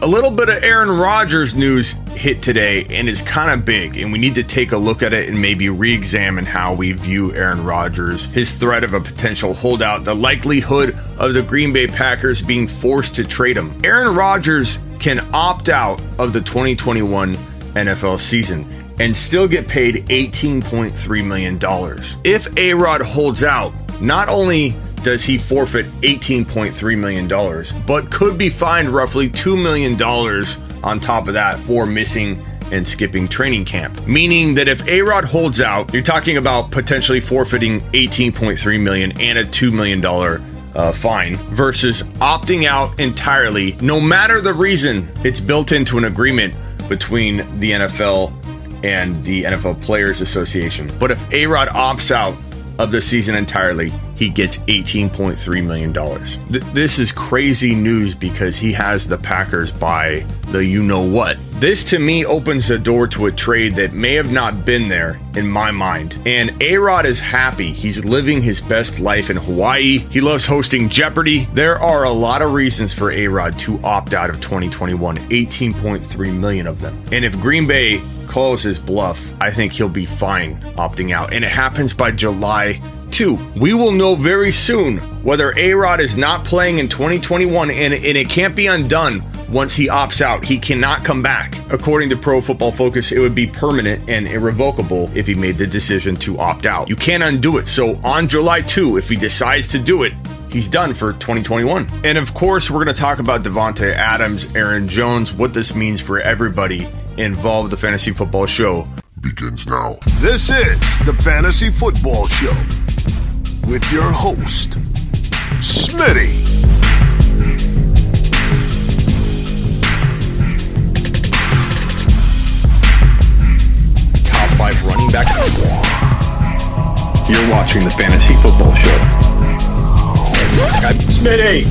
A little bit of Aaron Rodgers news hit today and is kind of big, and we need to take a look at it and maybe re examine how we view Aaron Rodgers, his threat of a potential holdout, the likelihood of the Green Bay Packers being forced to trade him. Aaron Rodgers can opt out of the 2021 NFL season and still get paid $18.3 million. If A Rod holds out, not only does he forfeit $18.3 million, but could be fined roughly $2 million on top of that for missing and skipping training camp. Meaning that if A-Rod holds out, you're talking about potentially forfeiting 18.3 million and a $2 million uh, fine versus opting out entirely, no matter the reason. It's built into an agreement between the NFL and the NFL Players Association. But if A-Rod opts out of the season entirely, he gets $18.3 million. Th- this is crazy news because he has the Packers by the you know what. This to me opens the door to a trade that may have not been there in my mind. And A Rod is happy. He's living his best life in Hawaii. He loves hosting Jeopardy. There are a lot of reasons for A Rod to opt out of 2021, 18.3 million of them. And if Green Bay calls his bluff, I think he'll be fine opting out. And it happens by July 2. We will know very soon whether A Rod is not playing in 2021 and, and it can't be undone once he opts out. He cannot come back. According to Pro Football Focus, it would be permanent and irrevocable if he made the decision to opt out. You can't undo it. So on July 2, if he decides to do it, he's done for 2021. And of course, we're going to talk about Davante Adams, Aaron Jones, what this means for everybody involved with the fantasy football show begins now. This is the Fantasy Football Show with your host, Smitty. Top five running back. You're watching the Fantasy Football Show. I'm Smitty.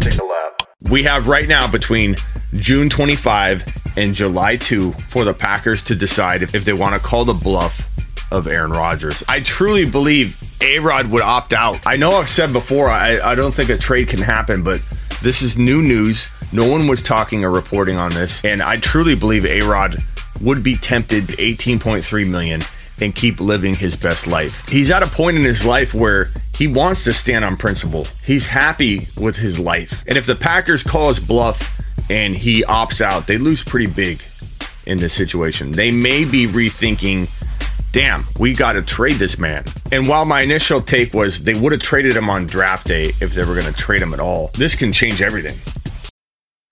Take a lap. We have right now between June 25 and July 2 for the Packers to decide if, they want to call the bluff of Aaron Rodgers. I truly believe A Rod would opt out. I know I've said before, I, I don't think a trade can happen, but this is new news. No one was talking or reporting on this. And I truly believe A Rod would be tempted 18.3 million and keep living his best life. He's at a point in his life where he wants to stand on principle. He's happy with his life. And if the Packers call his bluff and he opts out, they lose pretty big in this situation. They may be rethinking, damn, we got to trade this man. And while my initial take was they would have traded him on draft day if they were going to trade him at all, this can change everything.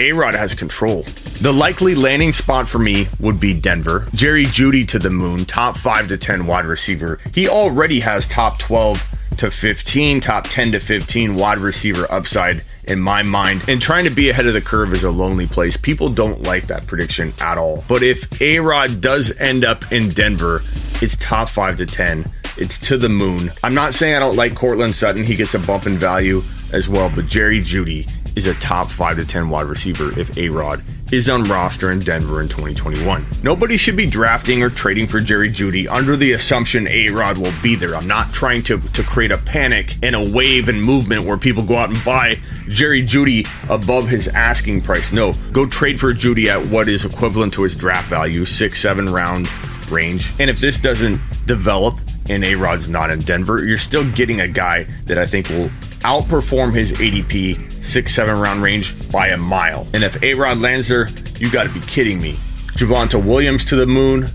A Rod has control. The likely landing spot for me would be Denver. Jerry Jeudy to the moon, top 5 to 10 wide receiver. He already has top 12 to 15, top 10 to 15 wide receiver upside in my mind. And trying to be ahead of the curve is a lonely place. People don't like that prediction at all. But if A Rod does end up in Denver, it's top 5 to 10. It's to the moon. I'm not saying I don't like Courtland Sutton. He gets a bump in value as well, but Jerry Jeudy is a top 5 to 10 wide receiver if A Rod is on roster in Denver in 2021. Nobody should be drafting or trading for Jerry Jeudy under the assumption A Rod will be there. I'm not trying to, to create a panic and a wave and movement where people go out and buy Jerry Jeudy above his asking price. No, go trade for Jeudy at what is equivalent to his draft value, six, seven round range. And if this doesn't develop and A Rod's not in Denver, you're still getting a guy that I think will outperform his ADP six, seven round range by a mile. And if A Rod lands there, you got to be kidding me. Javonte Williams to the moon,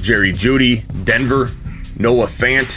Jerry Jeudy, Denver, Noah Fant,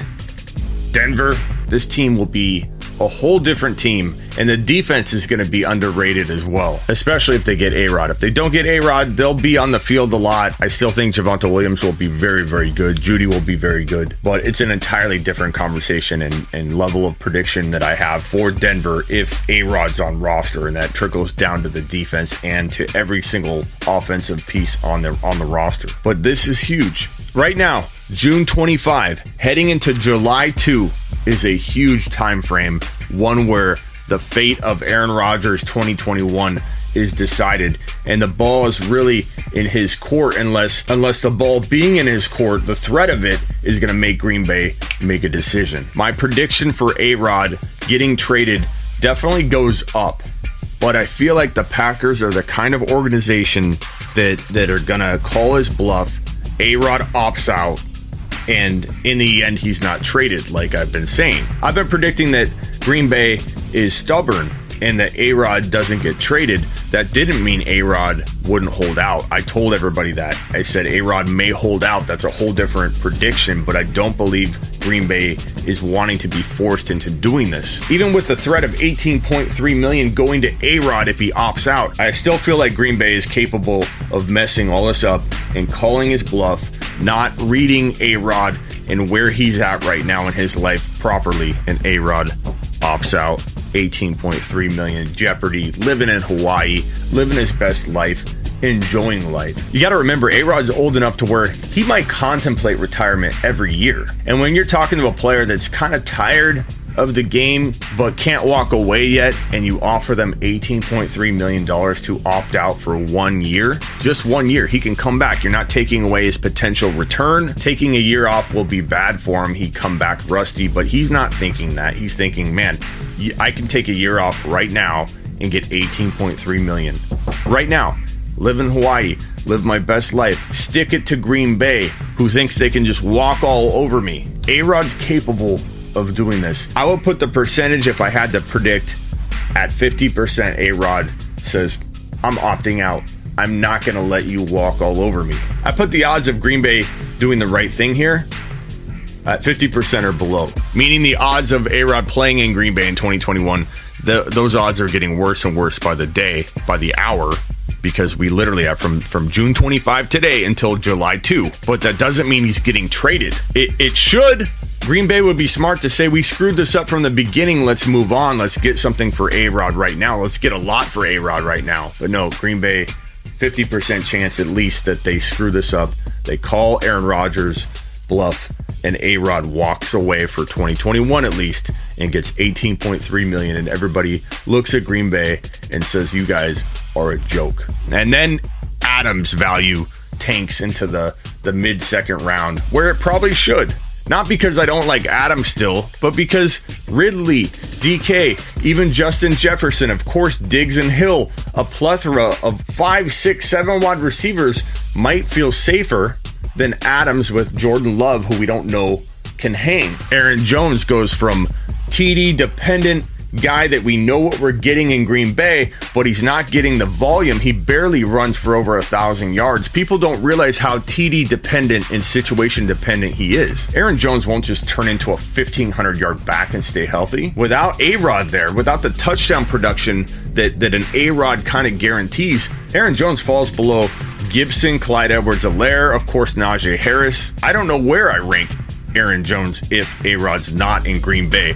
Denver. This team will be a whole different team, and the defense is going to be underrated as well, especially if they get A Rod. If they don't get A Rod, they'll be on the field a lot. I still think Javonte Williams will be very, very good. Jeudy will be very good, but it's an entirely different conversation and, and level of prediction that I have for Denver if A Rod's on roster, and that trickles down to the defense and to every single offensive piece on the on the roster. But this is huge. Right now, June 25, heading into July 2 is a huge time frame, one where the fate of Aaron Rodgers 2021 is decided and the ball is really in his court unless unless the ball being in his court the threat of it is going to make Green Bay make a decision. My prediction for A-Rod getting traded definitely goes up. But I feel like the Packers are the kind of organization that that are going to call his bluff. A-Rod opts out and in the end he's not traded like I've been saying. I've been predicting that Green Bay is stubborn and that A-Rod doesn't get traded. That didn't mean A-Rod wouldn't hold out. I told everybody that. I said A-Rod may hold out. That's a whole different prediction, but I don't believe Green Bay is wanting to be forced into doing this. Even with the threat of 18.3 million going to A-Rod if he opts out, I still feel like Green Bay is capable of messing all this up and calling his bluff, not reading A-Rod and where he's at right now in his life properly, and A-Rod opts out. 18.3 million jeopardy living in hawaii living his best life enjoying life. You got to remember a-rod's old enough to where he might contemplate retirement every year. And when you're talking to a player that's kind of tired of the game but can't walk away yet and you offer them 18.3 million dollars to opt out for one year. Just one year. He can come back. You're not taking away his potential return. Taking a year off will be bad for him. He come back rusty but he's not thinking that. He's thinking man i can take a year off right now and get 18.3 million. Right now live in hawaii live my best life stick it to green bay who thinks they can just walk all over me. A-rod's capable of doing this. I would put the percentage if I had to predict at 50%. A Rod says, I'm opting out. I'm not going to let you walk all over me. I put the odds of Green Bay doing the right thing here at 50% or below, meaning the odds of A Rod playing in Green Bay in 2021, the, those odds are getting worse and worse by the day, by the hour. Because we literally have from, from June 25 today until July 2. But that doesn't mean he's getting traded. It, it should, Green Bay would be smart to say, we screwed this up from the beginning. Let's move on. Let's get something for A Rod right now. Let's get a lot for A Rod right now. But no, Green Bay, 50% chance at least that they screw this up. They call Aaron Rodgers bluff, and A Rod walks away for 2021 at least and gets 18.3 million. And everybody looks at Green Bay and says, You guys are a joke. And then Adams' value tanks into the, the mid second round, where it probably should. Not because I don't like Adam still, but because Ridley, DK, even Justin Jefferson, of course, Diggs and Hill, a plethora of five, six, seven wide receivers might feel safer than Adams with Jordan Love, who we don't know can hang. Aaron Jones goes from TD dependent guy that we know what we're getting in Green Bay, but he's not getting the volume. He barely runs for over a thousand yards. People don't realize how TD dependent and situation dependent he is. Aaron Jones won't just turn into a 1500 yard back and stay healthy. Without A Rod there, without the touchdown production that, that an A Rod kind of guarantees, Aaron Jones falls below Gibson, Clyde Edwards-Helaire, of course, Najee Harris. I don't know where I rank Aaron Jones if A Rod's not in Green Bay.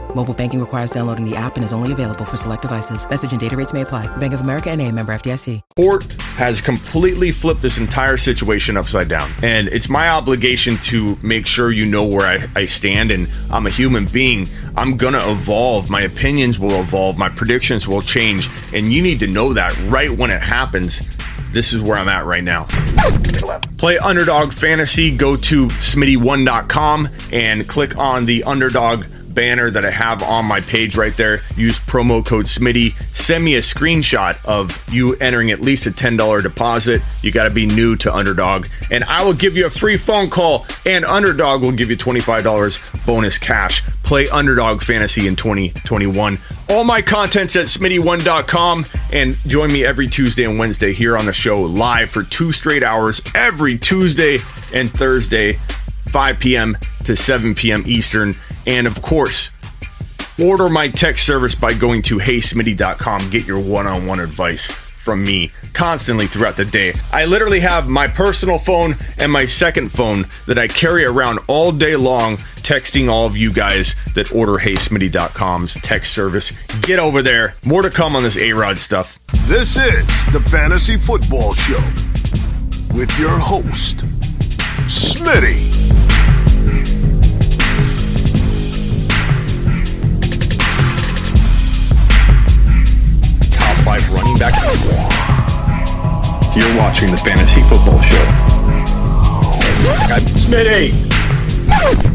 Mobile banking requires downloading the app and is only available for select devices. Message and data rates may apply. Bank of America and a member FDIC. Court has completely flipped this entire situation upside down. And it's my obligation to make sure you know where I, I stand. And I'm a human being. I'm going to evolve. My opinions will evolve. My predictions will change. And you need to know that right when it happens this is where I'm at right now. Play Underdog Fantasy. Go to smitty1.com and click on the Underdog banner that I have on my page right there. Use promo code SMITTY. Send me a screenshot of you entering at least a $10 deposit. You got to be new to Underdog. And I will give you a free phone call, and Underdog will give you $25 bonus cash. Play Underdog Fantasy in 2021. All my content's at smitty1.com and join me every Tuesday and Wednesday here on the show live for two straight hours every Tuesday and Thursday, 5 p.m. to 7 p.m. Eastern. And of course, order my text service by going to heysmitty.com. Get your one on one advice from me constantly throughout the day. I literally have my personal phone and my second phone that I carry around all day long, texting all of you guys that order heysmitty.com's text service. Get over there. More to come on this A Rod stuff. This is the Fantasy Football Show with your host, Smitty. five running back. You're watching the Fantasy Football Show. I'm Smitty.